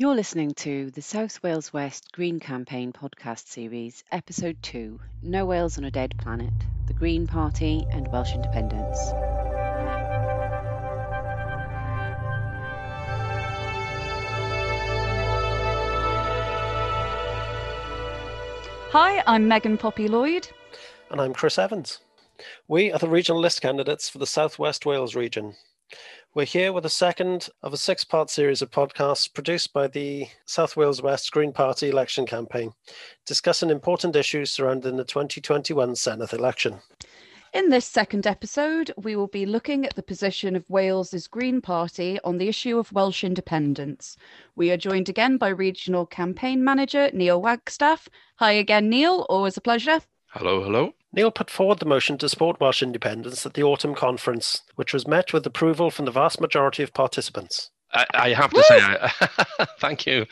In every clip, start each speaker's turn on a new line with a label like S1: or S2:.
S1: You're listening to the South Wales West Green Campaign podcast series, episode 2 No Wales on a Dead Planet The Green Party and Welsh Independence.
S2: Hi, I'm Megan Poppy Lloyd.
S3: And I'm Chris Evans. We are the regional list candidates for the South West Wales region. We're here with a second of a six part series of podcasts produced by the South Wales West Green Party election campaign, discussing important issues surrounding the 2021 Senedd election.
S2: In this second episode, we will be looking at the position of Wales's Green Party on the issue of Welsh independence. We are joined again by Regional Campaign Manager Neil Wagstaff. Hi again, Neil. Always a pleasure.
S4: Hello, hello.
S3: Neil put forward the motion to support Welsh independence at the autumn conference, which was met with approval from the vast majority of participants.
S4: I, I have to Woo! say, I, thank you.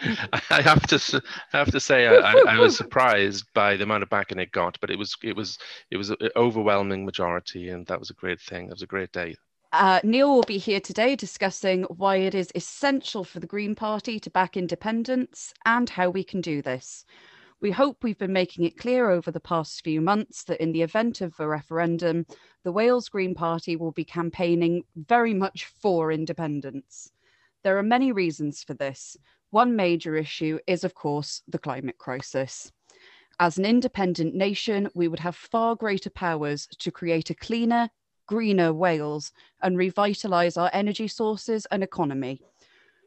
S4: I have to, I have to say, I, I, was surprised by the amount of backing it got, but it was, it was, it was an overwhelming majority, and that was a great thing. It was a great day.
S2: Uh, Neil will be here today discussing why it is essential for the Green Party to back independence and how we can do this. We hope we've been making it clear over the past few months that in the event of a referendum, the Wales Green Party will be campaigning very much for independence. There are many reasons for this. One major issue is, of course, the climate crisis. As an independent nation, we would have far greater powers to create a cleaner, greener Wales and revitalise our energy sources and economy.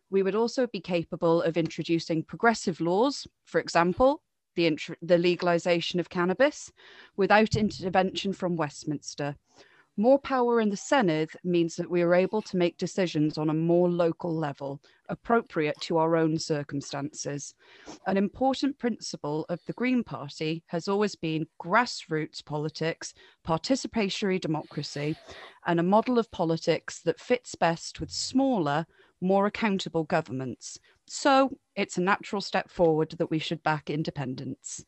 S2: We would also be capable of introducing progressive laws, for example, the, int- the legalisation of cannabis without intervention from Westminster. More power in the Senedd means that we are able to make decisions on a more local level, appropriate to our own circumstances. An important principle of the Green Party has always been grassroots politics, participatory democracy, and a model of politics that fits best with smaller, more accountable governments. So it's a natural step forward that we should back independence.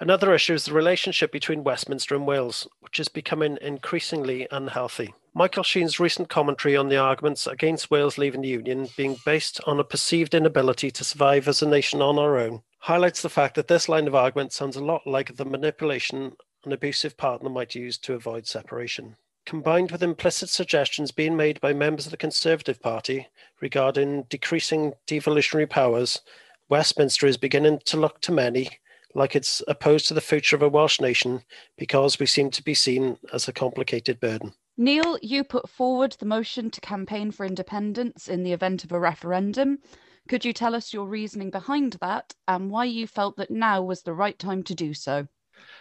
S3: Another issue is the relationship between Westminster and Wales, which is becoming increasingly unhealthy. Michael Sheen's recent commentary on the arguments against Wales leaving the Union being based on a perceived inability to survive as a nation on our own highlights the fact that this line of argument sounds a lot like the manipulation an abusive partner might use to avoid separation combined with implicit suggestions being made by members of the Conservative Party regarding decreasing devolutionary powers, Westminster is beginning to look to many like it's opposed to the future of a Welsh nation because we seem to be seen as a complicated burden.
S2: Neil, you put forward the motion to campaign for independence in the event of a referendum. Could you tell us your reasoning behind that and why you felt that now was the right time to do so?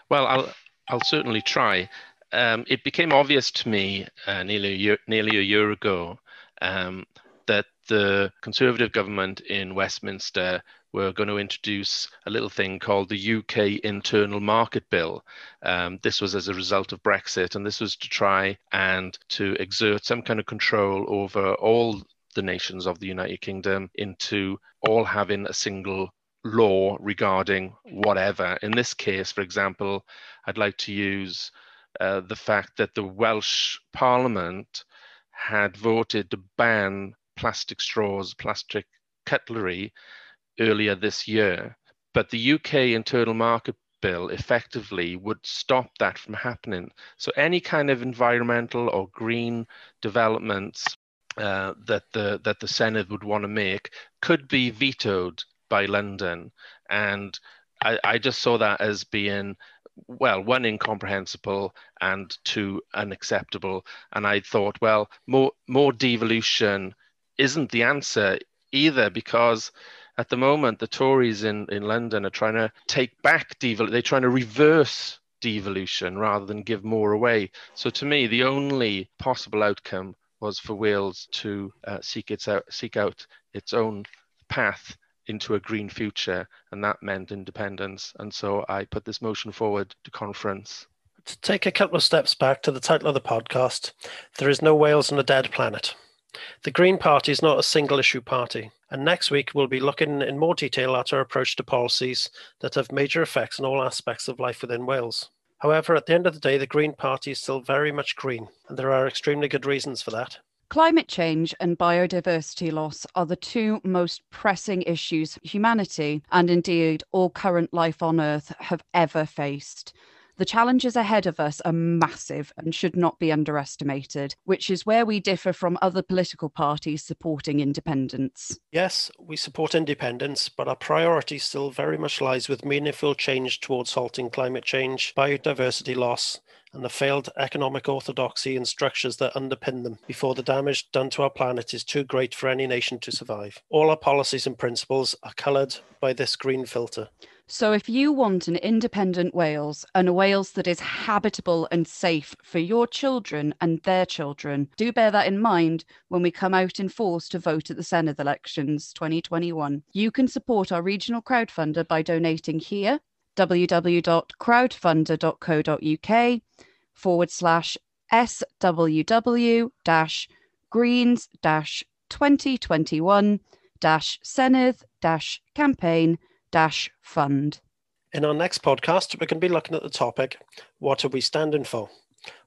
S4: Well, I'll I'll certainly try um, it became obvious to me uh, nearly, a year, nearly a year ago um, that the Conservative government in Westminster were going to introduce a little thing called the UK Internal Market Bill. Um, this was as a result of Brexit, and this was to try and to exert some kind of control over all the nations of the United Kingdom into all having a single law regarding whatever. In this case, for example, I'd like to use uh, the fact that the Welsh Parliament had voted to ban plastic straws, plastic cutlery earlier this year. But the UK Internal Market Bill effectively would stop that from happening. So any kind of environmental or green developments uh, that the that the Senedd would want to make could be vetoed by London, and I, I just saw that as being well, one incomprehensible and two unacceptable. And I thought, well, more more devolution isn't the answer either because at the moment the Tories in, in London are trying to take back devolution. They're trying to reverse devolution rather than give more away. So to me, the only possible outcome was for Wales to uh, seek its out, seek out its own path into a green future, and that meant independence. And so I put this motion forward to conference.
S3: To take a couple of steps back to the title of the podcast, There is No Wales on a Dead Planet. The Green Party is not a single issue party, and next week we'll be looking in more detail at our approach to policies that have major effects on all aspects of life within Wales. However, at the end of the day, the Green Party is still very much green, and there are extremely good reasons for that.
S2: Climate change and biodiversity loss are the two most pressing issues humanity, and indeed all current life on Earth, have ever faced. The challenges ahead of us are massive and should not be underestimated, which is where we differ from other political parties supporting independence.
S3: Yes, we support independence, but our priority still very much lies with meaningful change towards halting climate change, biodiversity loss, and the failed economic orthodoxy and structures that underpin them before the damage done to our planet is too great for any nation to survive. All our policies and principles are coloured by this green filter.
S2: So, if you want an independent Wales and a Wales that is habitable and safe for your children and their children, do bear that in mind when we come out in force to vote at the Senedd elections 2021. You can support our regional crowdfunder by donating here www.crowdfunder.co.uk forward slash SWW dash greens dash 2021 Senedd campaign dash fund.
S3: In our next podcast, we're going to be looking at the topic What are we standing for?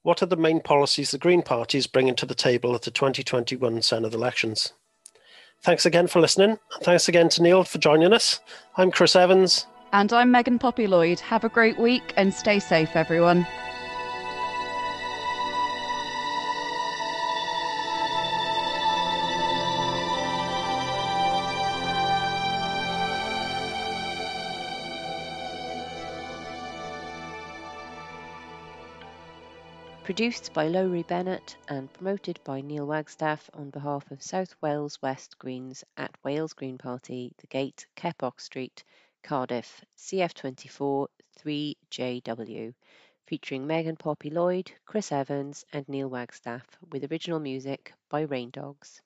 S3: What are the main policies the Green Party is bringing to the table at the 2021 Senedd elections? Thanks again for listening. And thanks again to Neil for joining us. I'm Chris Evans.
S2: And I'm Megan Poppy Lloyd. Have a great week and stay safe, everyone.
S1: Produced by Lowry Bennett and promoted by Neil Wagstaff on behalf of South Wales West Greens at Wales Green Party, The Gate, Keppoch Street, Cardiff, CF24 3JW, featuring Megan Poppy Lloyd, Chris Evans, and Neil Wagstaff, with original music by Rain Dogs.